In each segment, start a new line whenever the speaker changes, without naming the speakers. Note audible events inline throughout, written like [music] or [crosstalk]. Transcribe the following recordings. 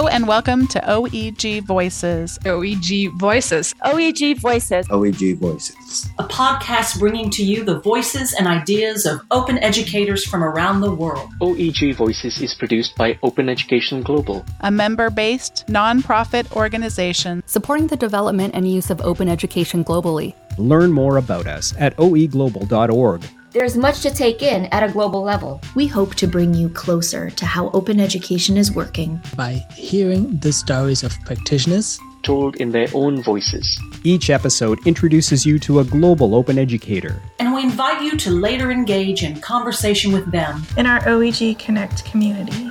Hello and welcome to OEG Voices.
OEG Voices.
OEG Voices.
OEG Voices.
A podcast bringing to you the voices and ideas of open educators from around the world.
OEG Voices is produced by Open Education Global,
a member based nonprofit organization
supporting the development and use of open education globally.
Learn more about us at oeglobal.org.
There's much to take in at a global level.
We hope to bring you closer to how open education is working
by hearing the stories of practitioners
told in their own voices.
Each episode introduces you to a global open educator.
And we invite you to later engage in conversation with them
in our OEG Connect community.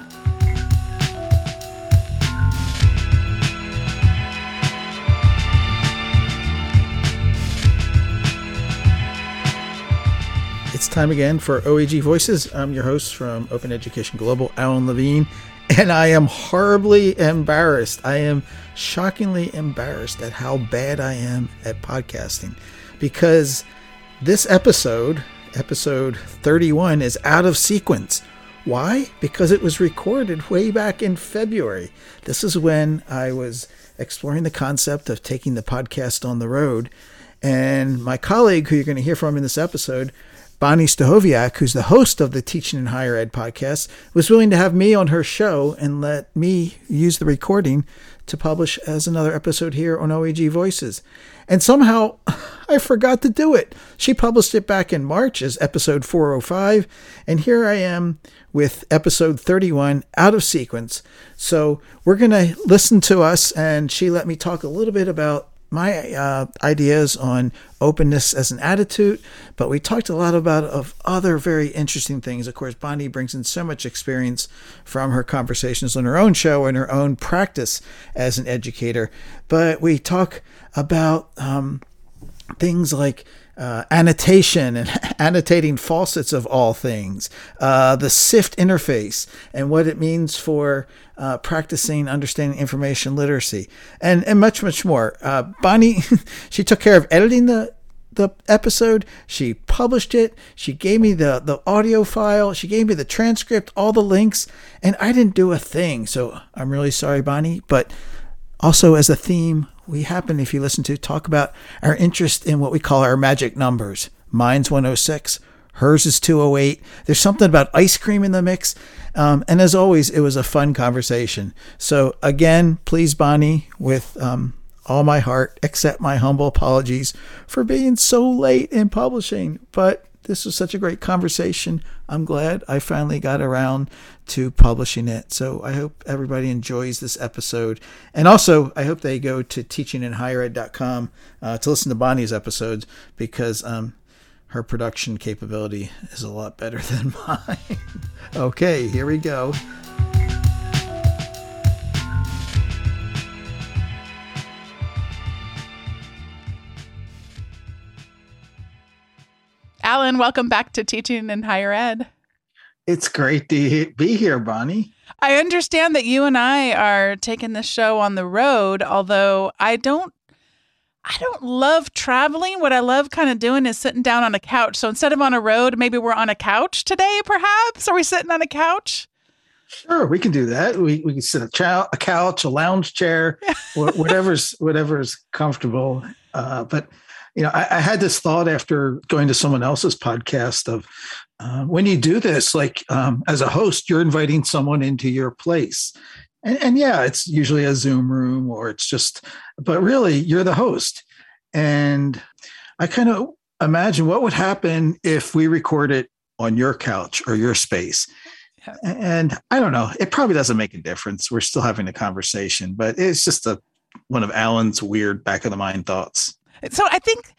Time again for OEG Voices. I'm your host from Open Education Global, Alan Levine, and I am horribly embarrassed. I am shockingly embarrassed at how bad I am at podcasting because this episode, episode 31, is out of sequence. Why? Because it was recorded way back in February. This is when I was exploring the concept of taking the podcast on the road. And my colleague, who you're going to hear from in this episode, Bonnie Stachowiak, who's the host of the Teaching in Higher Ed podcast, was willing to have me on her show and let me use the recording to publish as another episode here on OEG Voices. And somehow [laughs] I forgot to do it. She published it back in March as episode 405, and here I am with episode 31 out of sequence. So we're going to listen to us, and she let me talk a little bit about my uh, ideas on openness as an attitude, but we talked a lot about of other very interesting things. Of course, Bonnie brings in so much experience from her conversations on her own show and her own practice as an educator. But we talk about um, things like uh, annotation and [laughs] annotating faucets of all things, uh, the SIFT interface and what it means for uh, practicing understanding information literacy, and, and much, much more. Uh, Bonnie, [laughs] she took care of editing the the episode. She published it. She gave me the, the audio file. She gave me the transcript, all the links, and I didn't do a thing. So I'm really sorry, Bonnie. But also, as a theme, we happen, if you listen to, talk about our interest in what we call our magic numbers. Mine's 106, hers is 208. There's something about ice cream in the mix. Um, and as always, it was a fun conversation. So, again, please, Bonnie, with um, all my heart, accept my humble apologies for being so late in publishing. But this was such a great conversation. I'm glad I finally got around to publishing it. So I hope everybody enjoys this episode. And also, I hope they go to teachinginhighered.com uh, to listen to Bonnie's episodes because um, her production capability is a lot better [laughs] than mine. okay, here we go.
Alan, welcome back to Teaching in Higher Ed.
It's great to be here, Bonnie.
I understand that you and I are taking this show on the road, although I don't I don't love traveling. What I love kind of doing is sitting down on a couch. So instead of on a road, maybe we're on a couch today, perhaps? Are we sitting on a couch?
Sure, we can do that. We, we can sit a, chow, a couch, a lounge chair, [laughs] whatever's whatever's comfortable. Uh, but you know, I, I, had this thought after going to someone else's podcast of uh, when you do this, like um, as a host, you're inviting someone into your place. And, and yeah, it's usually a Zoom room or it's just, but really, you're the host. And I kind of imagine what would happen if we record it on your couch or your space. And I don't know, it probably doesn't make a difference. We're still having a conversation, but it's just a one of Alan's weird back of the mind thoughts.
So I think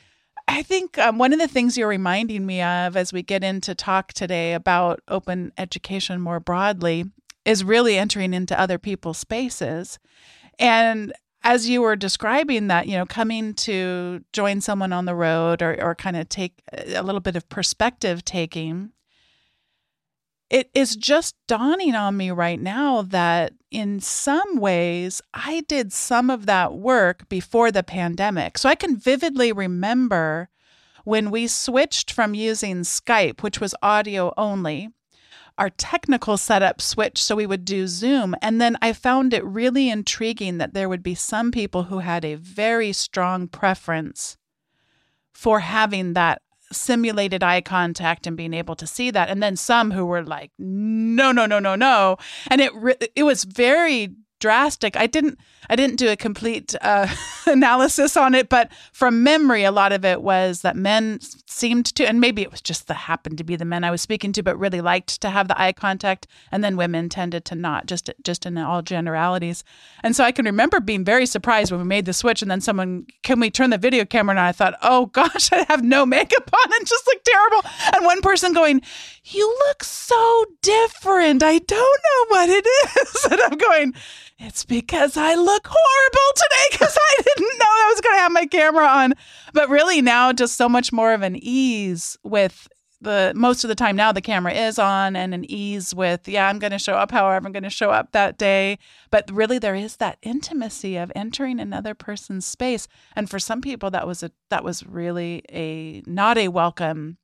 I think um, one of the things you're reminding me of as we get into talk today about open education more broadly is really entering into other people's spaces. And as you were describing that, you know, coming to join someone on the road or, or kind of take a little bit of perspective taking, it is just dawning on me right now that in some ways I did some of that work before the pandemic. So I can vividly remember when we switched from using Skype, which was audio only. our technical setup switched so we would do Zoom. And then I found it really intriguing that there would be some people who had a very strong preference for having that simulated eye contact and being able to see that. And then some who were like no no no no no. And it it was very drastic. I didn't I didn't do a complete uh, [laughs] analysis on it, but from memory, a lot of it was that men seemed to, and maybe it was just the happened to be the men I was speaking to, but really liked to have the eye contact, and then women tended to not. Just just in all generalities, and so I can remember being very surprised when we made the switch, and then someone, can we turn the video camera? And I thought, oh [laughs] gosh, I have no makeup on and just look terrible. And one person going, you look so different. I don't know what it is, [laughs] and I'm going it's because I look horrible today because I didn't know I was going to have my camera on. But really, now just so much more of an ease with the most of the time now the camera is on and an ease with, yeah, I'm going to show up however I'm going to show up that day. But really, there is that intimacy of entering another person's space. And for some people, that was a that was really a not a welcome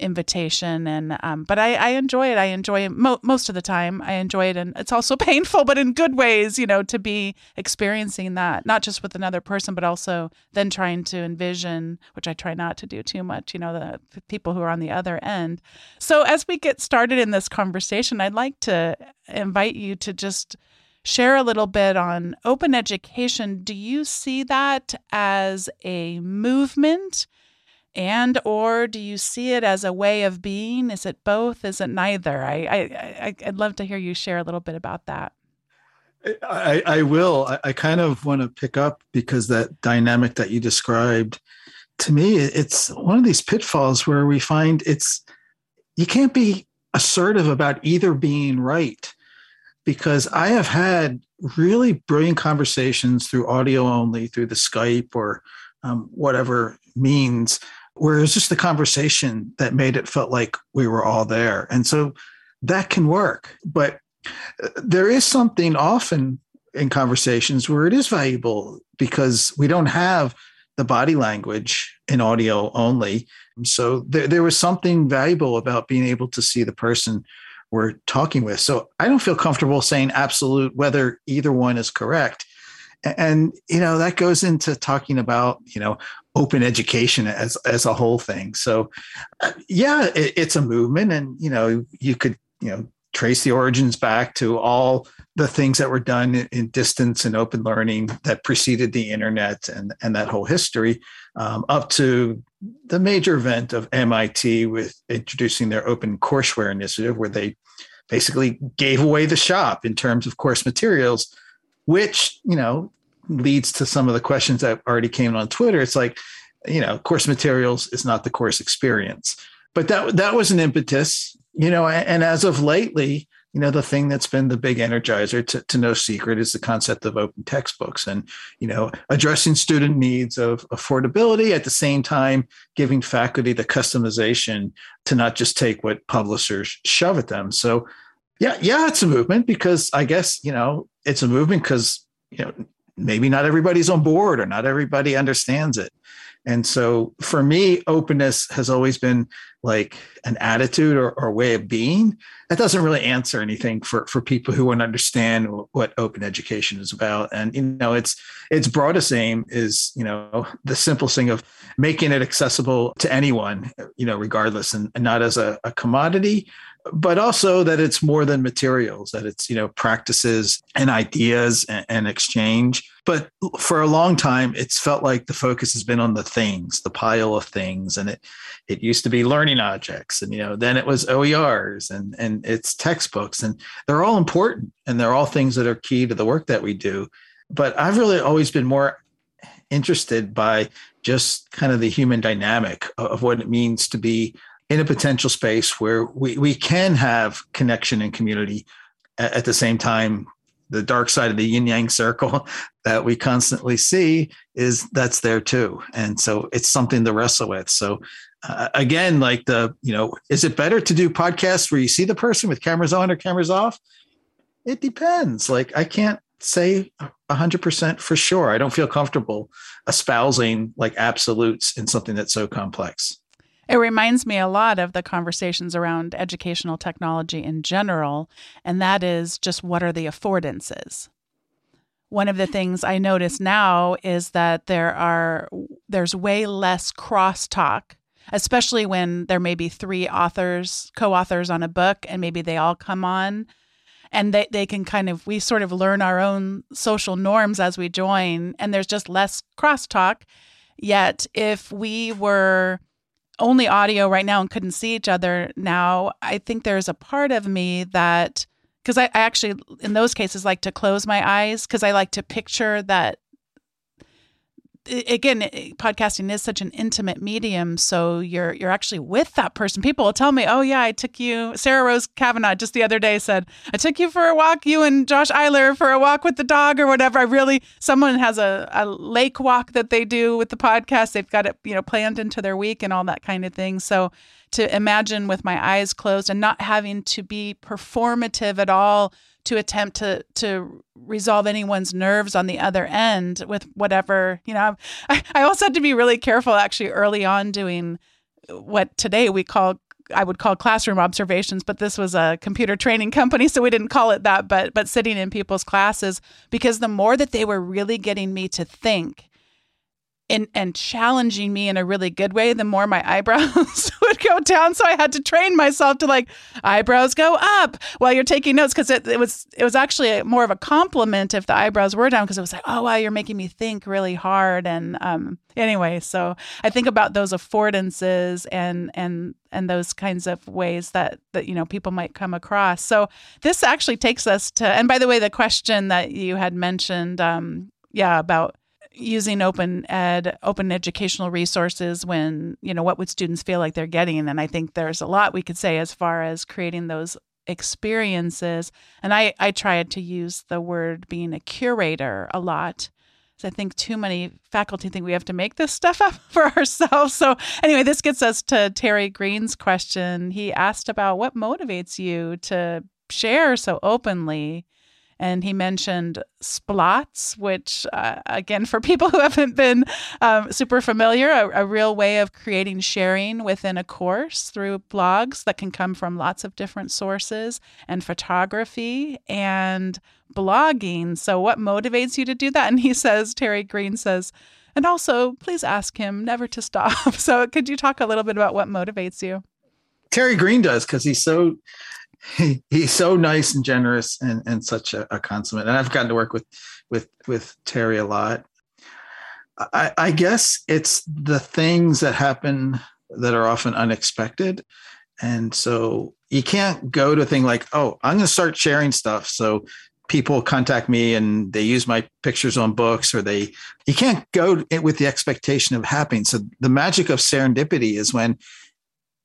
invitation and um, but I, I enjoy it. I enjoy it mo- most of the time. I enjoy it and it's also [laughs] painful but in good ways you know to be experiencing that not just with another person but also then trying to envision which i try not to do too much you know the, the people who are on the other end. So as we get started in this conversation i'd like to invite you to just share a little bit on open education. Do you see that as a movement and or do you see it as a way of being? Is it both? Is it neither? I i, I would love to hear you share a little bit about that.
I i will. I, I kind of want to pick up because that dynamic that you described to me it's one of these pitfalls where we find it's you can't be assertive about either being right because i have had really brilliant conversations through audio only through the skype or um, whatever means where it was just the conversation that made it felt like we were all there. And so that can work. But uh, there is something often in conversations where it is valuable because we don't have the body language in audio only. So there, there was something valuable about being able to see the person we're talking with. So I don't feel comfortable saying absolute whether either one is correct. And, you know, that goes into talking about, you know, open education as as a whole thing. So, uh, yeah, it, it's a movement, and you know, you could you know trace the origins back to all the things that were done in, distance and open learning that preceded the internet and and that whole history, um, up to the major event of MIT with introducing their open courseware initiative, where they basically gave away the shop in terms of course materials which you know leads to some of the questions that already came on Twitter. It's like, you know, course materials is not the course experience. But that that was an impetus, you know, and as of lately, you know, the thing that's been the big energizer to, to no secret is the concept of open textbooks and, you know, addressing student needs of affordability at the same time giving faculty the customization to not just take what publishers shove at them. So yeah, yeah, it's a movement because I guess, you know, it's a movement because, you know, maybe not everybody's on board or not everybody understands it. And so for me, openness has always been like an attitude or, or way of being. That doesn't really answer anything for, for people who want to understand what open education is about. And you know, it's its broadest aim is, you know, the simple thing of making it accessible to anyone, you know, regardless, and, and not as a, a commodity, but also that it's more than materials, that it's, you know, practices and ideas and, and, exchange. But for a long time, it's felt like the focus has been on the things, the pile of things. And it it used to be learning objects, and you know, then it was OERs and and it's textbooks, and they're all important and they're all things that are key to the work that we do. But I've really always been more interested by just kind of the human dynamic of what it means to be in a potential space where we, we can have connection and community at, at the same time. The dark side of the yin yang circle [laughs] that we constantly see is that's there too. And so it's something to wrestle with. So uh, again like the you know is it better to do podcasts where you see the person with cameras on or cameras off? It depends. Like i can't say 100% for sure. I don't feel comfortable espousing like absolutes in something that's so complex
It reminds me a lot of the conversations around educational technology in general, and that is just what are the affordances? One of the things I notice now is that there are there's way less crosstalk, especially when there may be three authors, co-authors on a book, and maybe they all come on and they, they can kind of we sort of learn our own social norms as we join and there's just less crosstalk yet if we were only audio right now and couldn't see each other now i think there's a part of me that because I, I actually in those cases like to close my eyes because i like to picture that again podcasting is such an intimate medium so you're you're actually with that person. People will tell me oh yeah i took you sarah rose cavanagh just the other day said i took you for a walk you and josh eyler for a walk with the dog or whatever. I really someone has a, a lake walk that they do with the podcast. They've got it you know planned into their week and all that kind of thing. So to imagine with my eyes closed and not having to be performative at all to attempt to to resolve anyone's nerves on the other end with whatever you know I, I also had to be really careful actually early on doing what today we call I would call classroom observations, but this was a computer training company, so we didn't call it that. But but sitting in people's classes because the more that they were really getting me to think and and challenging me in a really good way, the more my [laughs] eyebrows [laughs] would go down. So I had to train myself to like eyebrows go up while you're taking notes because it, it was it was actually more of a compliment if the eyebrows were down because it was like oh wow you're making me think really hard and um anyway so I think about those affordances and and and those kinds of ways that that you know people might come across. So this actually takes us to and by the way the question that you had mentioned um yeah about using open ed open educational resources when you know what would students feel like they're getting? And i think there's a lot we could say as far as creating those experiences. And i i tried to use the word being a curator a lot. So i think too many faculty think we have to make this stuff [laughs] up for ourselves. So anyway this gets us to terry greene's question. He asked about what motivates you to share so openly and he mentioned splots, which, uh, again, for people who haven't been um, super familiar, a, a, real way of creating sharing within a course through blogs that can come from lots of different sources, and photography and blogging. So, what motivates you to do that? And he says, Terry Greene says, and also, please ask him never to stop. [laughs] So, could you talk a little bit about what motivates you?
Terry Greene does because he's so he, [laughs] he's so nice and generous and, and such a, a, consummate. And I've gotten to work with with with Terry a lot. I, I guess it's the things that happen that are often unexpected. And so you can't go to a thing like, oh, I'm going to start sharing stuff. So people contact me and they use my pictures on books or they, you can't go with the expectation of happening. So the magic of serendipity is when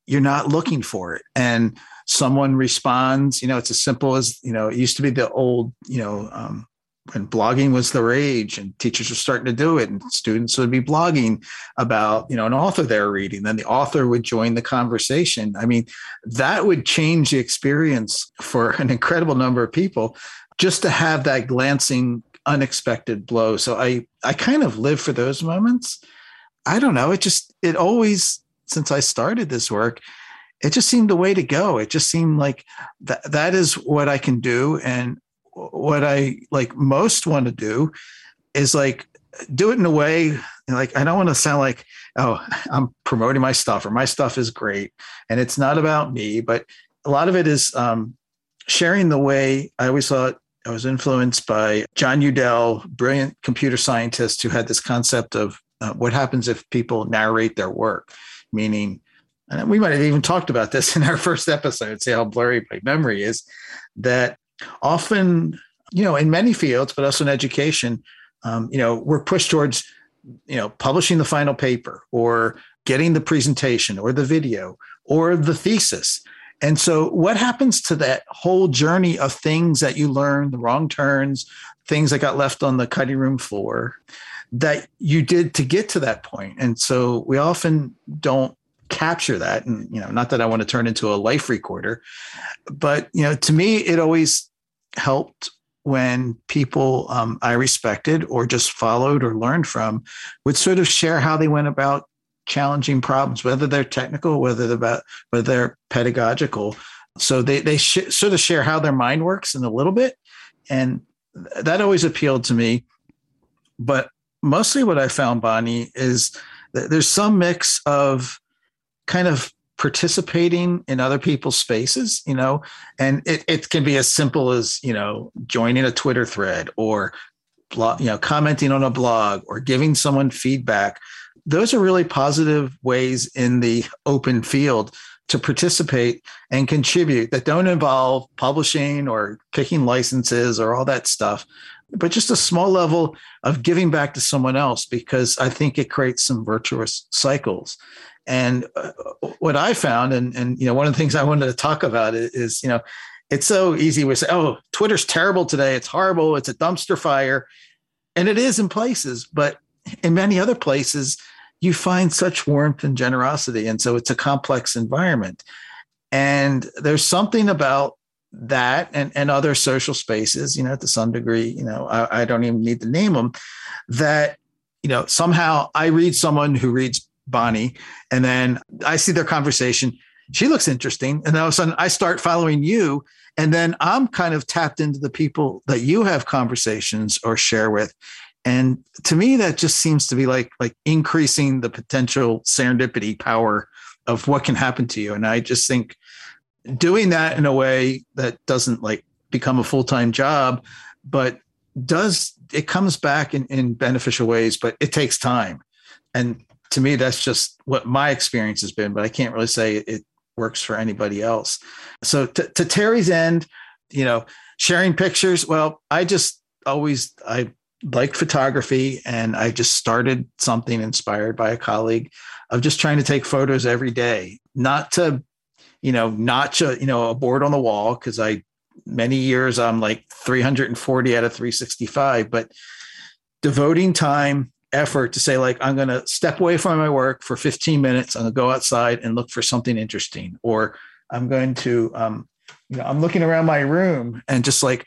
you're not looking for it. And someone responds you know it's as simple as you know it used to be the old you know um, when blogging was the rage and teachers were starting to do it and students would be blogging about you know an author they're reading then the author would join the conversation. I mean that would change the experience for an incredible number of people just to have that glancing unexpected blow. So i i kind of live for those moments. I don't know. It just it always since i started this work it just seemed the way to go. It just seemed like that that is what I can do. And what I like most want to do is like do it in a way like I don't want to sound like, oh, [laughs] I'm promoting my stuff or my stuff is great. And it's not about me, but a lot of it is um, sharing the way I always thought I was influenced by Jon Udell, brilliant computer scientist who had this concept of uh, what happens if people narrate their work, meaning and we might have even talked about this [laughs] in our first episode, see how blurry my memory is, that often, you know, in many fields, but also in education, um, you know, we're pushed towards, you know, publishing the final paper or getting the presentation or the video or the thesis. And so, what happens to that whole journey of things that you learn the wrong turns, things that got left on the cutting room floor that you did to get to that point? And so, we often don't capture that and you know not that i want to turn into a life recorder but you know to me it always helped when people um, i respected or just followed or learned from would sort of share how they went about challenging problems, whether they're technical, whether they're about, whether they're pedagogical. So they they sh- sort of share how their mind works in a little bit, and that always appealed to me. But mostly, what I found, Bonnie, is that there's some mix of kind of participating in other people's spaces, you know, and it, it can be as simple as, you know, joining a Twitter thread or, blog, you know, commenting on a blog or giving someone feedback. Those are really positive ways in the open field to participate and contribute that don't involve publishing or picking licenses or all that stuff, but just a small level of giving back to someone else because I think it creates some virtuous cycles. And uh, what I found, and and you know, one of the things I wanted to talk about is, is you know, it's so easy we say, oh, Twitter's terrible today. It's horrible. It's a dumpster fire, and it is in places, but in many other places, you find such warmth and generosity, and so it's a complex environment. And there's something about that and, and other social spaces, you know, to some degree, you know, I, I don't even need to name them, that, you know, somehow I read someone who reads Bonnie, and then I see their conversation. She looks interesting. And then all of a sudden I start following you. And then I'm kind of tapped into the people that you have conversations or share with. And to me, that just seems to be like like increasing the potential serendipity power of what can happen to you. And I just think doing that in a way that doesn't like become a full-time job, but does it comes back in, in beneficial ways, but it takes time. And to me, that's just what my experience has been, but I can't really say it works for anybody else. So to, to Terry's end, you know, sharing pictures. Well, I just always, I liked photography and I just started something inspired by a colleague of just trying to take photos every day, not to, you know, notch a, you know, a board on the wall. Cause I, many years I'm like 340 out of 365, but devoting time effort to say like i'm going to step away from my work for 15 minutes i'm to go outside and look for something interesting or i'm going to um, you know i'm looking around my room and just like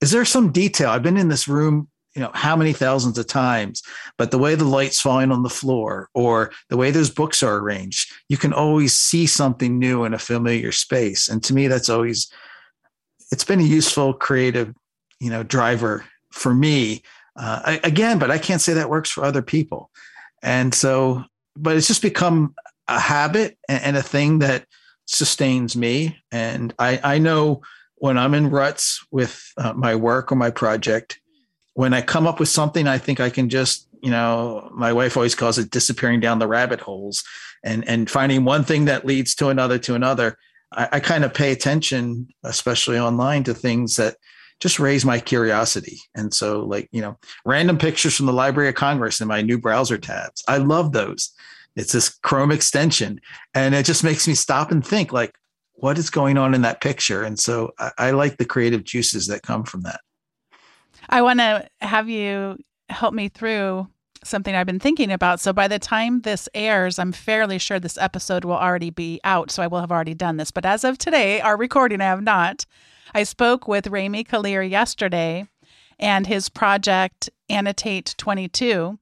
is there some detail i've been in this room you know how many thousands of times but the way the light's falling on the floor or the way those books are arranged you can always see something new in a familiar space and to me that's always it's been a useful creative you know driver for me uh, I, again, but I can't say that works for other people. And so, but it's just become a habit and, and a thing that sustains me. And I, I know when I'm in ruts with uh, my work or my project, when I come up with something, I think I can just, you know, my wife always calls it disappearing down the rabbit holes and, and finding one thing that leads to another to another. I, I kind of pay attention, especially online, to things that just raise my curiosity. And so, like, you know, random pictures from the Library of Congress in my new browser tabs. I love those. It's this Chrome extension. And it just makes me stop and think, like, what is going on in that picture? And so I, I like the creative juices that come from that.
I want to have you help me through something I've been thinking about. So by the time this airs, I'm fairly sure this episode will already be out. So I will have already done this. But as of today, our recording, I have not. I spoke with Remi Kalir yesterday and his project Annotate 22.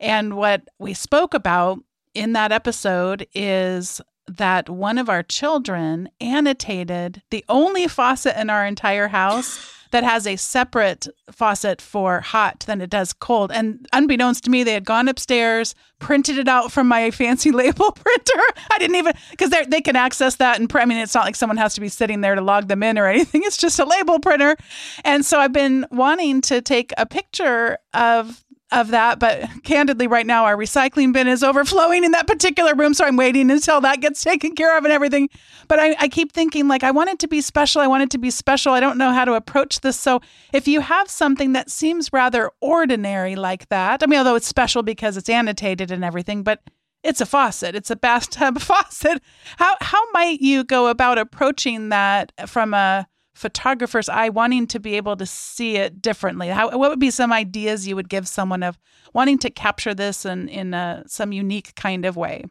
And what we spoke about in that episode is that one of our children annotated the only faucet in our entire house that has a separate faucet for hot than it does cold. And unbeknownst to me, they had gone upstairs, printed it out from my [laughs] fancy label printer. I didn't even because they they can access that and I mean it's not like someone has to be sitting there to log them in or anything. [laughs] It's just a label printer. And so I've been wanting to take a picture of of that. But candidly, right now, our recycling bin is overflowing in that particular room. So I'm waiting until that gets [laughs] taken care of and everything. But I, I, keep thinking, like, I want it to be special. I want it to be special. I don't know how to approach this. So if you have something that seems rather ordinary like that, I mean, although it's special because it's annotated and everything, but it's a faucet. It's a bathtub [laughs] faucet. How how might you go about approaching that from a photographer's eye wanting to be able to see it differently. How what would be some ideas you would give someone of wanting to capture this in in a, some unique kind of way?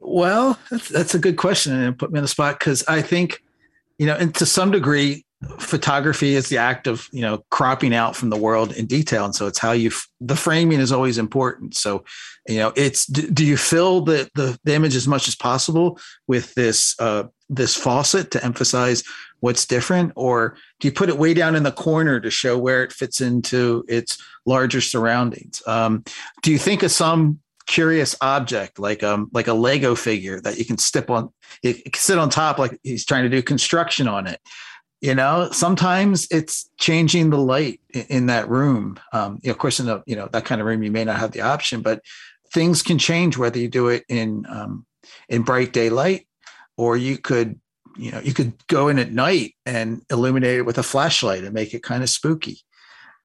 Well that's, that's a good question and put me on the spot because i think you know and to some degree photography is the act of you know cropping out from the world in detail. And so it's how you the framing is always important. So you know it's do, do you fill the, the, the image as much as possible with this uh this faucet to emphasize what's different? Or do you put it way down in the corner to show where it fits into its larger surroundings? Um do you think of some curious object like um like a lego figure that you can step on it, sit on top like he's trying to do construction on it? You know sometimes it's changing the light in, that room. Um, you know, of course in you know that kind of room you may not have the option but things can change whether you do it in um, in bright daylight or you could you know you could go in at night and illuminate it with a flashlight and make it kind of spooky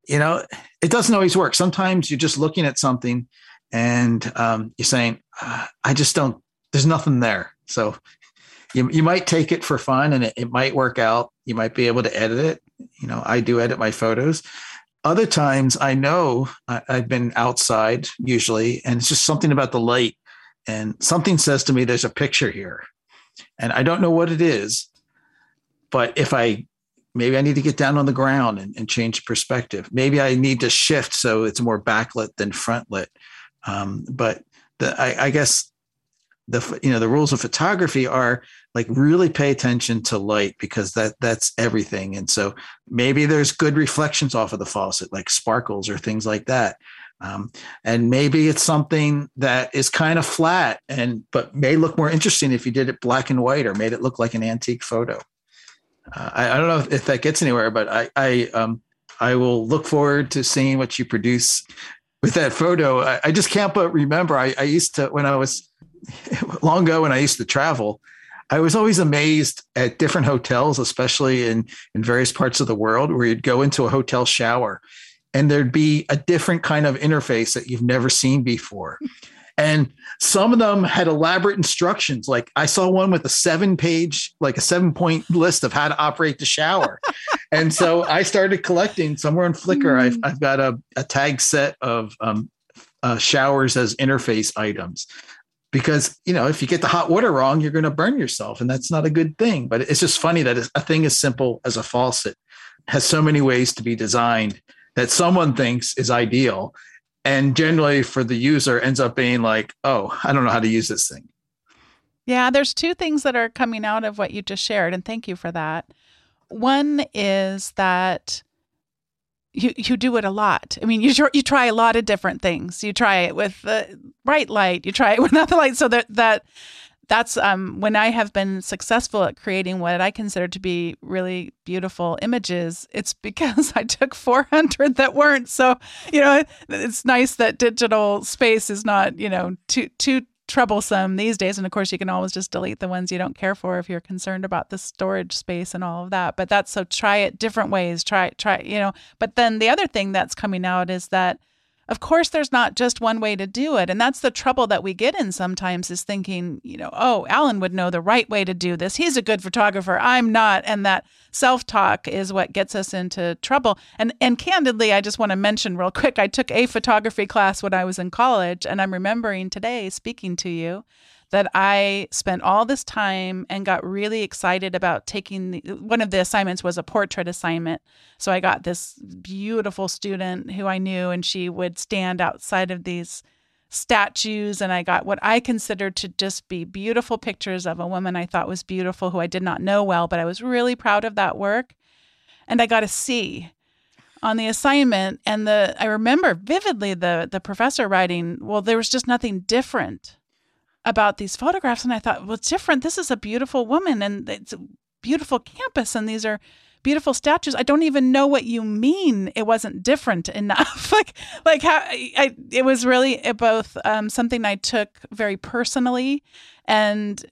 you know it doesn't always work sometimes you're just looking at something and um, you're saying uh, i just don't there's nothing there so you, you might take it for fun and it, it might work out. You might be able to edit it. You know, I do edit my photos. Other times I know I, I've been outside usually, and it's just something about the light. And something says to me, there's a picture here. And I don't know what it is. But if I maybe I need to get down on the ground and, and change perspective. Maybe I need to shift so it's more backlit than frontlit. Um, but the, I, I, guess the you know the rules of photography are like really pay attention to light because that that's everything and so maybe there's good reflections off of the faucet like sparkles or things like that um, and maybe it's something that is kind of flat and but may look more interesting if you did it black and white or made it look like an antique photo. Uh, I, I, don't know if that gets anywhere but i i um i will look forward to seeing what you produce with that photo. I, I just can't but remember I, I used to when i was [laughs] long ago when I used to travel, I was always amazed at different hotels, especially in, in various parts of the world, where you'd go into a hotel shower and there'd be a different kind of interface that you've never seen before. [laughs] And some of them had elaborate instructions. Like I saw one with a seven page, like a seven point list of how to operate the shower. [laughs] and so I started collecting somewhere on Flickr. I've, I've got a, a tag set of um, uh, showers as interface items because you know if you get the hot water wrong you're going to burn yourself and that's not a good thing but it's just funny that a thing as simple as a faucet has so many ways to be designed that someone thinks is ideal and generally for the user ends up being like oh i don't know how to use this thing
yeah there's two things that are coming out of what you just shared and thank you for that one is that you you do it a lot. I mean, you you try a lot of different things. You try it with the bright light. You try it without [laughs] the light. So that that that's um, when I have been successful at creating what I consider to be really beautiful images. It's [laughs] because I took 400 that weren't. So you know, it's nice that digital space is not you know too too troublesome these days. And of course, you can always just delete the ones you don't care for if you're concerned about the storage space and all of that. But that's so try it different ways. Try, try, you know. But then the other thing that's coming out is that of course there's not just one way to do it. And that's the trouble that we get in sometimes is thinking you know oh alan would know the right way to do this. He's a good photographer. I'm not. And that self-talk is what gets us into trouble. And and candidly i just want to mention real quick i took a photography class when i was in college and i'm remembering today speaking to you that I spent all this time and got really excited about taking the, one of the assignments was a portrait assignment. So I got this beautiful student who I knew and she would stand outside of these statues and I got what I considered to just be beautiful pictures of a woman I thought was beautiful who I did not know well, but I was really proud of that work. And I got a C on the assignment and the I remember vividly the the professor writing, well there was just nothing different about these photographs and I thought, well, it's different. This is a beautiful woman and it's a beautiful campus and these are beautiful statues. I don't even know what you mean. It wasn't different enough. [laughs] like, like how I, it was really both um, something I took very personally, and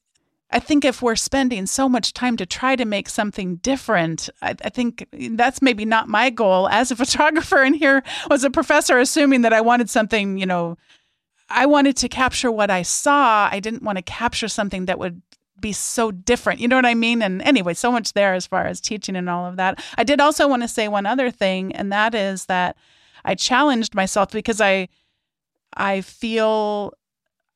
I think if we're spending so much time to try to make something different, I, I think that's maybe not my goal as a [laughs] photographer. And here was a professor assuming that I wanted something, you know, I wanted to capture what I saw. I didn't want to capture something that would be so different. You know what I mean? And anyway, so much there as far as teaching and all of that. I did also want to say one other thing, and that is that I challenged myself because I I feel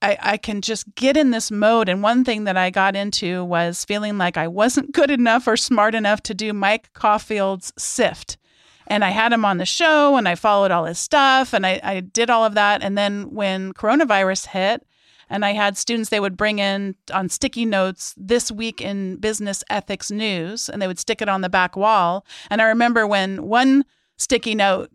I, I can just get in this mode. And one thing that I got into was feeling like I wasn't good enough or smart enough to do Mike Caulfield's SIFT. And I had him on the show and I followed all his stuff and I, I did all of that. And then when coronavirus hit, and I had students they would bring in on sticky notes this week in business ethics news, and they would stick it on the back wall. And I remember when one sticky note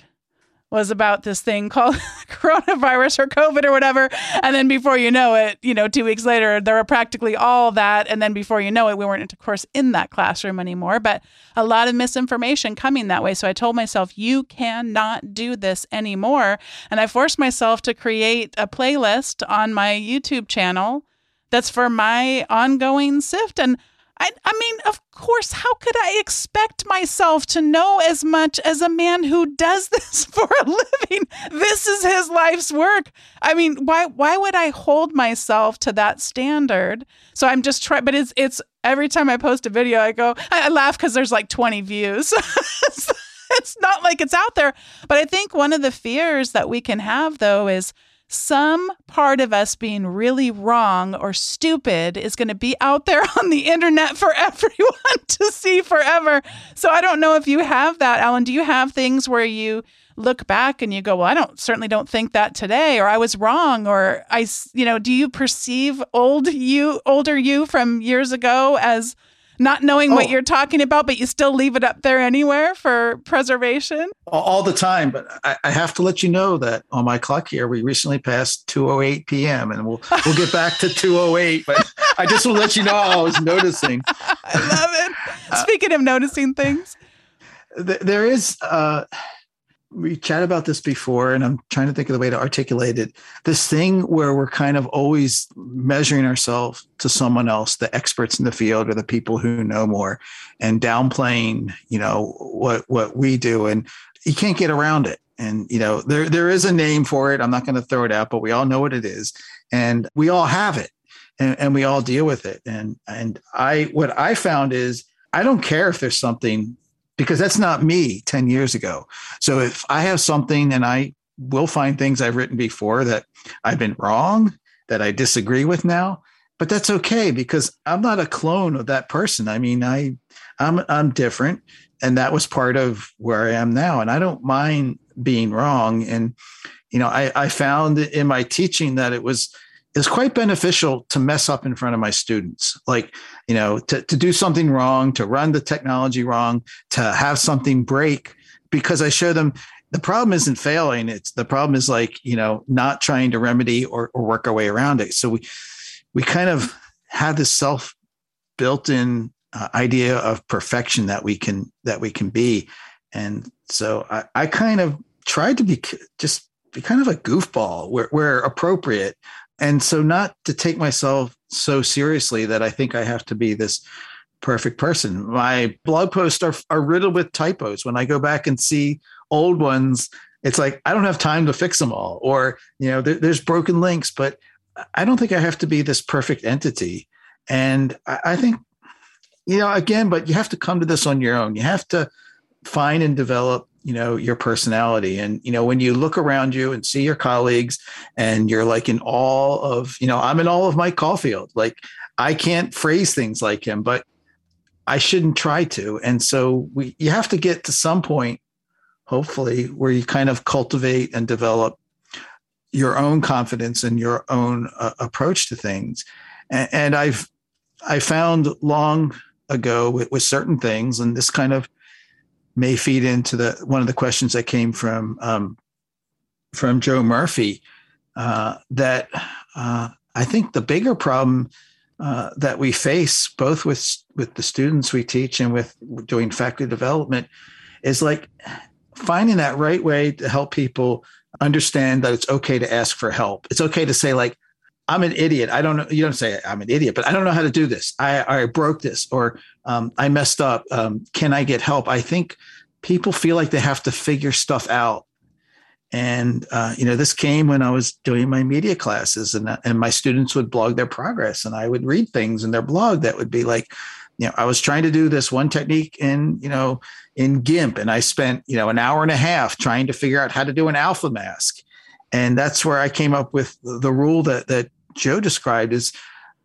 was about this thing called [laughs] coronavirus or COVID or whatever. And then before you know it, you know, two weeks later, there were practically all that. And then before you know it, we weren't, of course, in that classroom anymore, but a lot of misinformation coming that way. So I told myself, you cannot do this anymore. And I forced myself to create a playlist on my YouTube channel that's for my ongoing SIFT. And I, I mean, of course, how could I expect myself to know as much as a man who does [laughs] this for a living? This is his life's work. I mean, why why would I hold myself to that standard? So I'm just trying, but it's it's every time I post a video, I go, I, I laugh because there's like 20 views. [laughs] it's not like it's out there. But I think one of the fears that we can have though is some part of us being really wrong or stupid is going to be out there [laughs] on the internet for everyone [laughs] to see forever. So I don't know if you have that, Alan. Do you have things where you look back and you go, "Well, I don't certainly don't think that today," or "I was wrong," or "I," you know, do you perceive old you, older you from years ago as not knowing oh. what you're talking about, but you still leave it up there anywhere for preservation?
All the time. But I, I have to let you know that on my clock here, we recently passed 2:08 p.m. and we'll we'll get back to 2:08. But I just want to let you know I was noticing. [laughs]
I love it. Speaking of noticing things,
there is. Uh, we chat about this before and i'm trying to think of the way to articulate it. This thing where we're kind of always measuring ourselves to someone else the experts in the field or the people who know more and downplaying you know what what we do. And you can't get around it. And you know there there is a name for it. I'm not going to throw it out but we all know what it is. And we all have it and, and we all deal with it. And and i what i found is i don't care if there's something because that's not me 10 years ago. So if I have something and I will find things I've written before that I've been wrong, that I disagree with now, but that's okay because I'm not a clone of that person. I mean, I I'm I'm different and that was part of where I am now and I don't mind being wrong and you know, I I found in my teaching that it was is quite beneficial to mess up in front of my students. Like you know to, to do something wrong to run the technology wrong to have something break because i show them the problem isn't failing it's the problem is like you know not trying to remedy or, or work our way around it. So we we kind of have this self built in uh, idea of perfection that we can that we can be. And so i, I kind of tried to be just be kind of a goofball where, where appropriate and so not to take myself so seriously that I think I have to be this perfect person. My blog posts are, are riddled with typos. When I go back and see old ones, it's like I don't have time to fix them all, or you know, there, there's broken links. But I don't think I have to be this perfect entity. And I, I think, you know, again, but you have to come to this on your own. You have to find and develop you know your personality. And you know when you look around you and see your colleagues and you're like in all of you know i'm in all of mike caulfield. Like i can't phrase things like him but i shouldn't try to. And so we you have to get to some point hopefully where you kind of cultivate and develop your own confidence and your own uh, approach to things. And, and, i've i found long ago with, with certain things and this kind of may feed into the one of the questions that came from um, from Joe Murphy. Uh, that uh, I think the bigger problem uh, that we face, both with with the students we teach and with doing faculty development, is like finding that right way to help people understand that it's okay to ask for help. It's okay to say like, I'm an idiot. I don't know. You don't say I'm an idiot, but I don't know how to do this. I, I broke this or um, I messed up. Um, can I get help? I think people feel like they have to figure stuff out. And, uh, you know, this came when I was doing my media classes and, and my students would blog their progress and I would read things in their blog that would be like, you know, I was trying to do this one technique in, you know, in GIMP and I spent, you know, an hour and a half trying to figure out how to do an alpha mask. And that's where I came up with the rule that, that Joe described is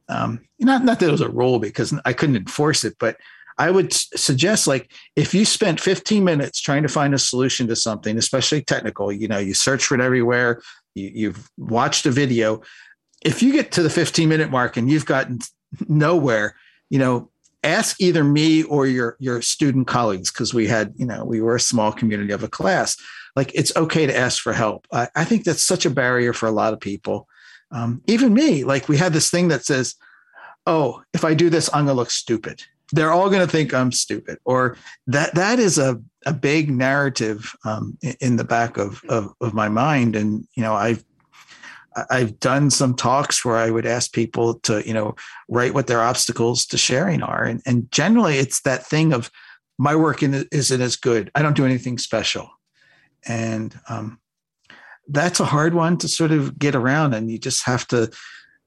um, not not that it was a rule because I couldn't enforce it, but I would suggest like if you spent 15 minutes trying to find a solution to something, especially technical, you know, you search for it everywhere, you, you've watched a video. If you get to the 15 minute mark and you've gotten nowhere, you know, ask either me or your your student colleagues because we had, you know, we were a small community of a class. Like it's okay to ask for help. I, I think that's such a barrier for a lot of people. Um, even me, like we had this thing that says, "Oh, if I do this, I'm gonna look stupid." they're all going to think I'm stupid, or that that is a a big narrative um, in the back of, of of my mind. And you know, I've I've done some talks where I would ask people to you know write what their obstacles to sharing are, and and generally it's that thing of my work isn't as good. I don't do anything special, and um, that's a hard one to sort of get around, and you just have to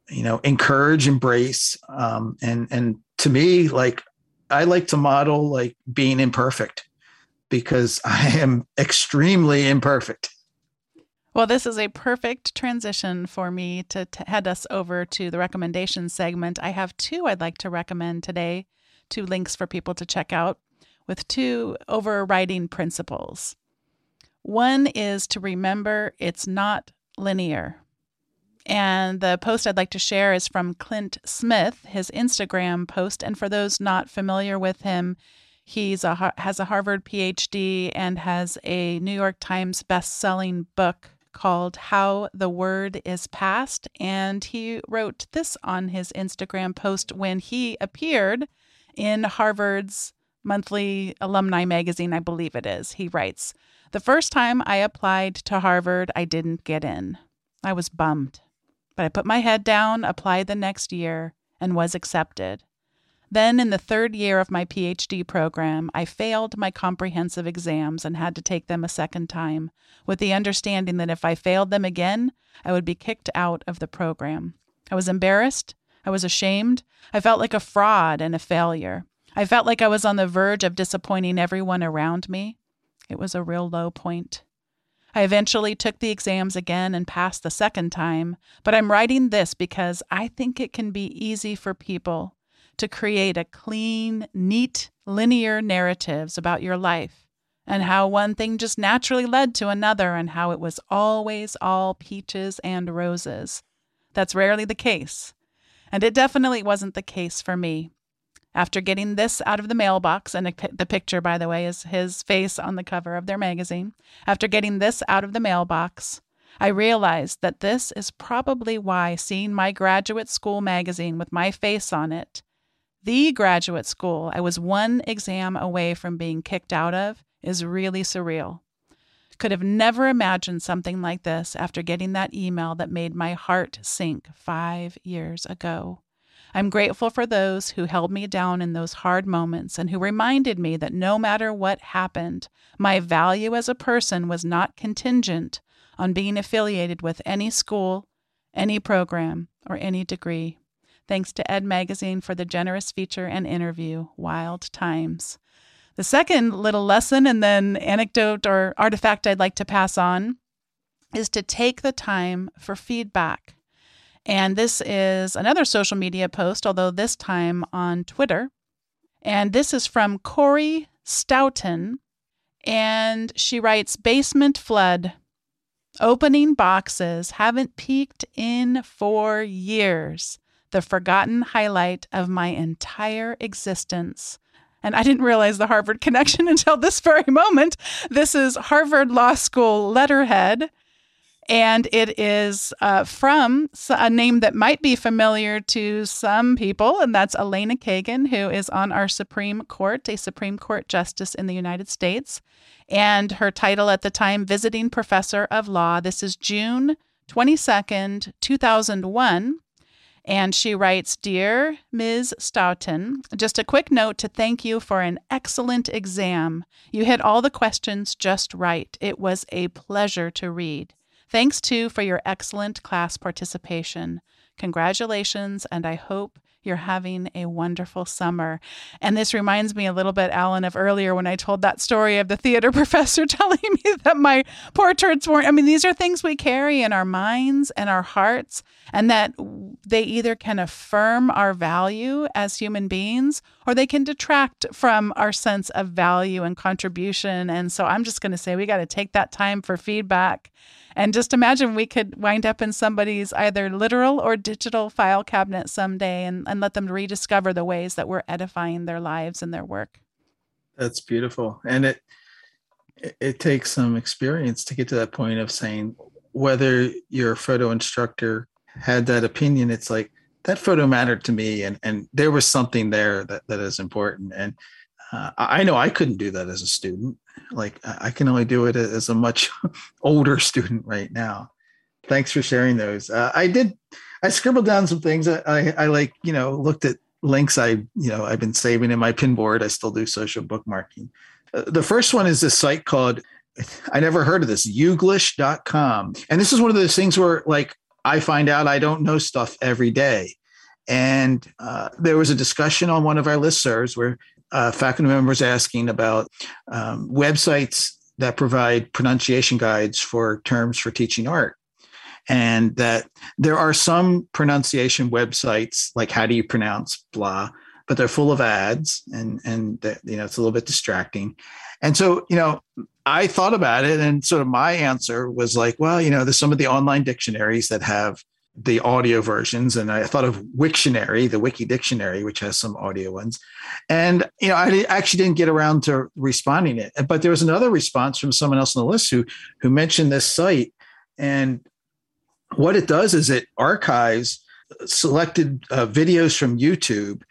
you know encourage embrace um, and and to me like I like to model like being imperfect because [laughs] I am extremely imperfect.
Well, this is a perfect transition for me to head us over to the recommendation segment. I have two I'd like to recommend today, two links for people to check out with two overriding principles. One is to remember it's not linear. And the post I'd like to share is from Clint Smith, his Instagram post. And for those not familiar with him, he's a has a Harvard PhD and has a New York Times best-selling book called How the Word is Passed. And he wrote this on his Instagram post when he appeared in Harvard's monthly alumni magazine, I believe it is. He writes, The first time I applied to Harvard, I didn't get in. I was bummed. But I put my head down, applied the next year, and was accepted. Then, in the third year of my PhD program, I failed my comprehensive exams and had to take them a second time, with the understanding that if I failed them again, I would be kicked out of the program. I was embarrassed. I was ashamed. I felt like a fraud and a failure. I felt like I was on the verge of disappointing everyone around me. It was a real low point. I eventually took the exams again and passed the second time, but I'm writing this because I think it can be easy for people to create a clean, neat, linear narratives about your life and how one thing just naturally led to another and how it was always all peaches and roses. That's rarely the case. And it definitely wasn't the case for me. After getting this out of the mailbox, and the picture, by the way, is his face on the cover of their magazine. After getting this out of the mailbox, I realized that this is probably why seeing my graduate school magazine with my face on it, the graduate school I was one exam away from being kicked out of, is really surreal. Could have never imagined something like this after getting that email that made my heart sink five years ago. I'm grateful for those who held me down in those hard moments and who reminded me that no matter what happened, my value as a person was not contingent on being affiliated with any school, any program, or any degree. Thanks to Ed Magazine for the generous feature and interview, Wild Times. The second little lesson and then anecdote or artifact I'd like to pass on is to take the time for feedback. And this is another social media post, although this time on Twitter. And this is from Corey Stoughton. And she writes Basement flood. Opening boxes haven't peeked in for years. The forgotten highlight of my entire existence. And I didn't realize the Harvard [laughs] connection until this very moment. This is Harvard Law School letterhead and it is uh, from a name that might be familiar to some people, and that's Elena Kagan, who is on our Supreme Court, a Supreme Court justice in the United States. And her title at the time, Visiting Professor of Law. This is June 22nd, 2001. And she writes Dear Ms. Stoughton, just a quick note to thank you for an excellent exam. You hit all the questions just right. It was a pleasure to read. Thanks too for your excellent class participation. Congratulations, and I hope you're having a wonderful summer. And this reminds me a little bit, Alan, of earlier when I told that story of the theater [laughs] professor [laughs] telling me that my portraits weren't. I mean, these are things we carry in our minds and our hearts, and that they either can affirm our value as human beings or they can detract from our sense of value and contribution. And so I'm just going to say we got to take that time for feedback and just imagine we could wind up in somebody's either literal or digital file cabinet someday and, and let them rediscover the ways that we're edifying their lives and their work.
That's beautiful. And it it takes some experience to get to that point of saying whether your photo instructor had that opinion, it's like that photo mattered to me and and there was something there that, that is important. And uh, I know I couldn't do that as a student. Like I can only do it as a much [laughs] older student right now. Thanks for sharing those. Uh, I did. I scribbled down some things. I, I, I like you know looked at links I you know I've been saving in my pinboard. I still do social bookmarking. Uh, the first one is this site called I never heard of this Youglish.com, and this is one of those things where like I find out I don't know stuff every day. And uh, there was a discussion on one of our listservs where uh, faculty members asking about um, websites that provide pronunciation guides for terms for teaching art. And that there are some pronunciation websites, like how do you pronounce blah, but they're full of ads and, and that, you know, it's a little bit distracting. And so, you know, I thought about it and sort of my answer was like, well, you know, there's some of the online dictionaries that have the audio versions and I thought of Wiktionary, the Wiki Dictionary, which has some audio ones. And you know, I actually didn't get around to responding it. But there was another response from someone else on the list who who mentioned this site. And what it does is it archives selected uh, videos from YouTube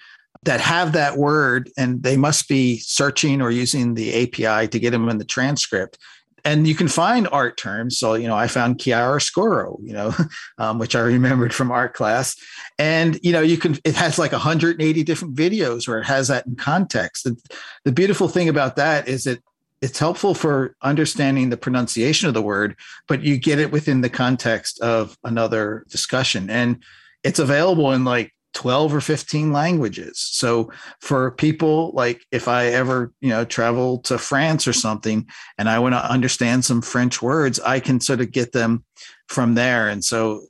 that have that word and they must be searching or using the API to get them in the transcript and you can find art terms. So, you know, I found chiaroscuro, you know, [laughs] um, which I remembered from art class. And, you know, you can, it has like 180 different videos where it has that in context. The, the beautiful thing about that is that it's helpful for understanding the pronunciation of the word, but you get it within the context of another discussion. And it's available in like 12 or 15 languages. So for people like if I ever, you know, travel to France or something and I want to understand some French words, I can sort of get them from there. And so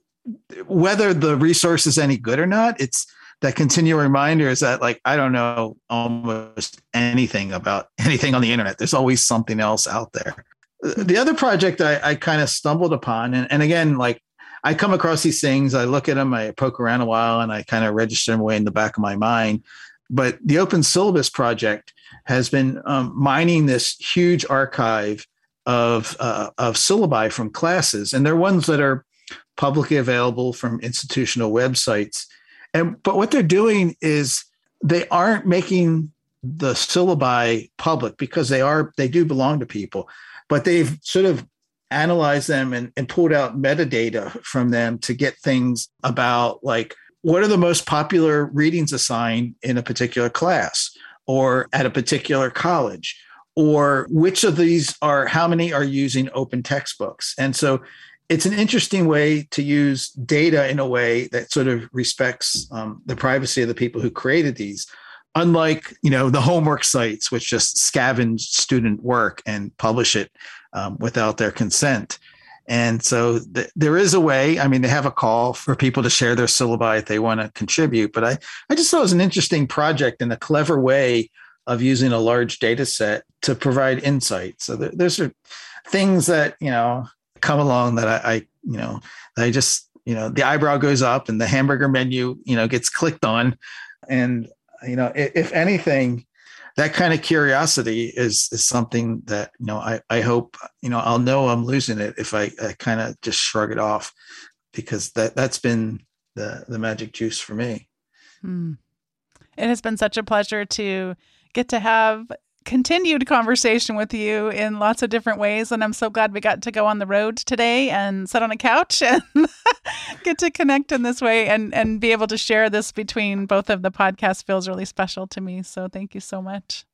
whether the resource is any good or not, it's that continual reminder is that like I don't know almost anything about [laughs] anything on the internet. There's always something else out there. The other project I, I kind of stumbled upon, and, and again, like I come across these things, I look at them, I poke around a while, and I kind of register them away in the back of my mind. But the Open Syllabus Project has been um, mining this huge archive of uh, of syllabi from classes, and they're ones that are publicly available from institutional websites. And but what they're doing is they aren't making the syllabi public because they are they do belong to people, but they've sort of analyzed them and, and pulled out metadata from them to get things about like what are the most popular readings assigned in a particular class or at a particular college? Or which of these are how many are using open textbooks? And so it's an interesting way to use data in a way that sort of respects um, the privacy of the people who created these. Unlike you know the homework sites which just scavenge student work and publish it um, without their consent. And so th- there is a way. I mean, they have a call for people to share their syllabi if they want to contribute. But I, I just thought it was an interesting project and a clever way of using a large data set to provide insight. So th- there's things that, you know, come along that I, I, you know, I just, you know, the eyebrow goes up and the hamburger menu, you know, gets clicked on. And, you know, if, if anything, that kind of curiosity is is something that you know I, I hope you know I'll know I'm losing it if I, I kind of just shrug it off because that that's been the the magic juice for me.
Hmm. It has been such a pleasure to get to have continued conversation with you in lots of different ways. And I'm so glad we got to go on the road today and sit on a couch [laughs] and get to connect in this way and, and be able to share this between both of the podcasts feels really special to me. So thank you so much.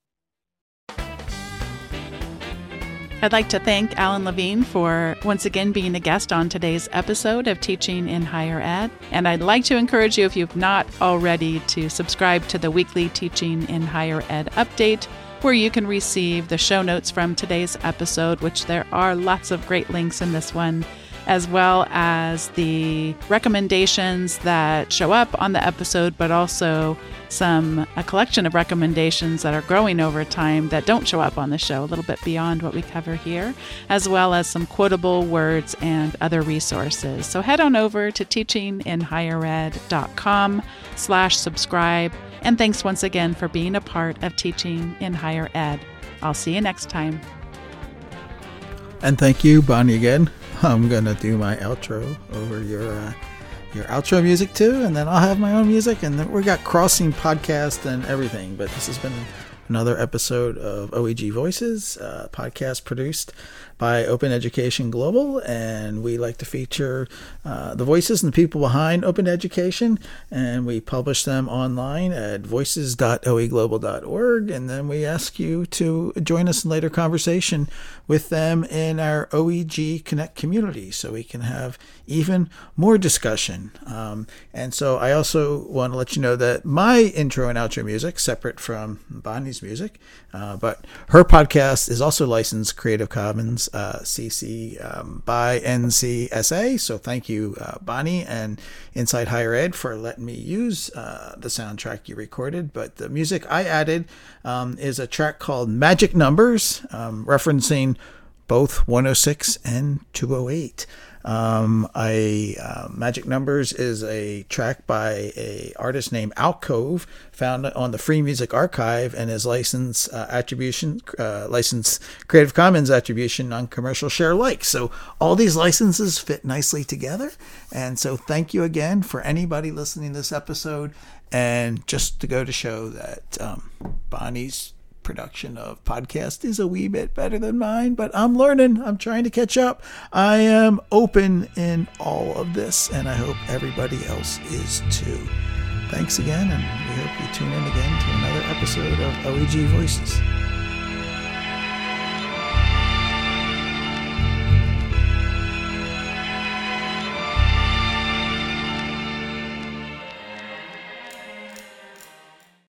I'd like to thank Alan Levine for once again being a guest on today's episode of Teaching in Higher Ed. And I'd like to encourage you, if you've not already, to subscribe to the weekly Teaching in Higher Ed update, where you can receive the show notes from today's episode, which there are lots of great links in this one as well as the recommendations that show up on the episode, but also some a collection of recommendations that are growing over time that don't show up on the show, a little bit beyond what we cover here, as well as some quotable words and other resources. So head on over to teachinginhighered.com slash subscribe. And thanks once again for being a part of Teaching in Higher Ed. I'll see you next time.
And thank you, Bonnie, again. [laughs] I'm gonna do my outro over your uh, your outro music too, and then I'll have my own music, and then we got crossing podcast and everything. But this has been another episode of OEG Voices, uh, podcast produced by Open Education Global, and we like to feature uh, the voices and the people behind Open Education, and we publish them online at voices.oeglobal.org, and then we ask you to join us in later conversation with them in our OEG Connect community, so we can have even more discussion. Um, and so I also want to let you know that my intro and outro music, separate from Bonnie's music, uh, but her podcast is also licensed Creative Commons uh, CC um, by NCSA. So thank you, uh, Bonnie and Inside Higher Ed, for letting me use uh, the soundtrack you recorded. But the music I added um, is a track called Magic Numbers, um, referencing both 106 and 208. Um, I uh, Magic Numbers is a track by a artist named Alcove, found on the Free Music Archive, and is license uh, attribution, uh, license Creative Commons attribution non-commercial share alike. So all these licenses fit nicely together. And so thank you again for anybody listening to this episode. And just to go to show that um, Bonnie's production of podcast is a wee bit better than mine, but I'm learning. I'm trying to catch up. I am open in all of this, and I hope everybody else is too. Thanks again, and we hope you tune in again to another episode of OEG Voices.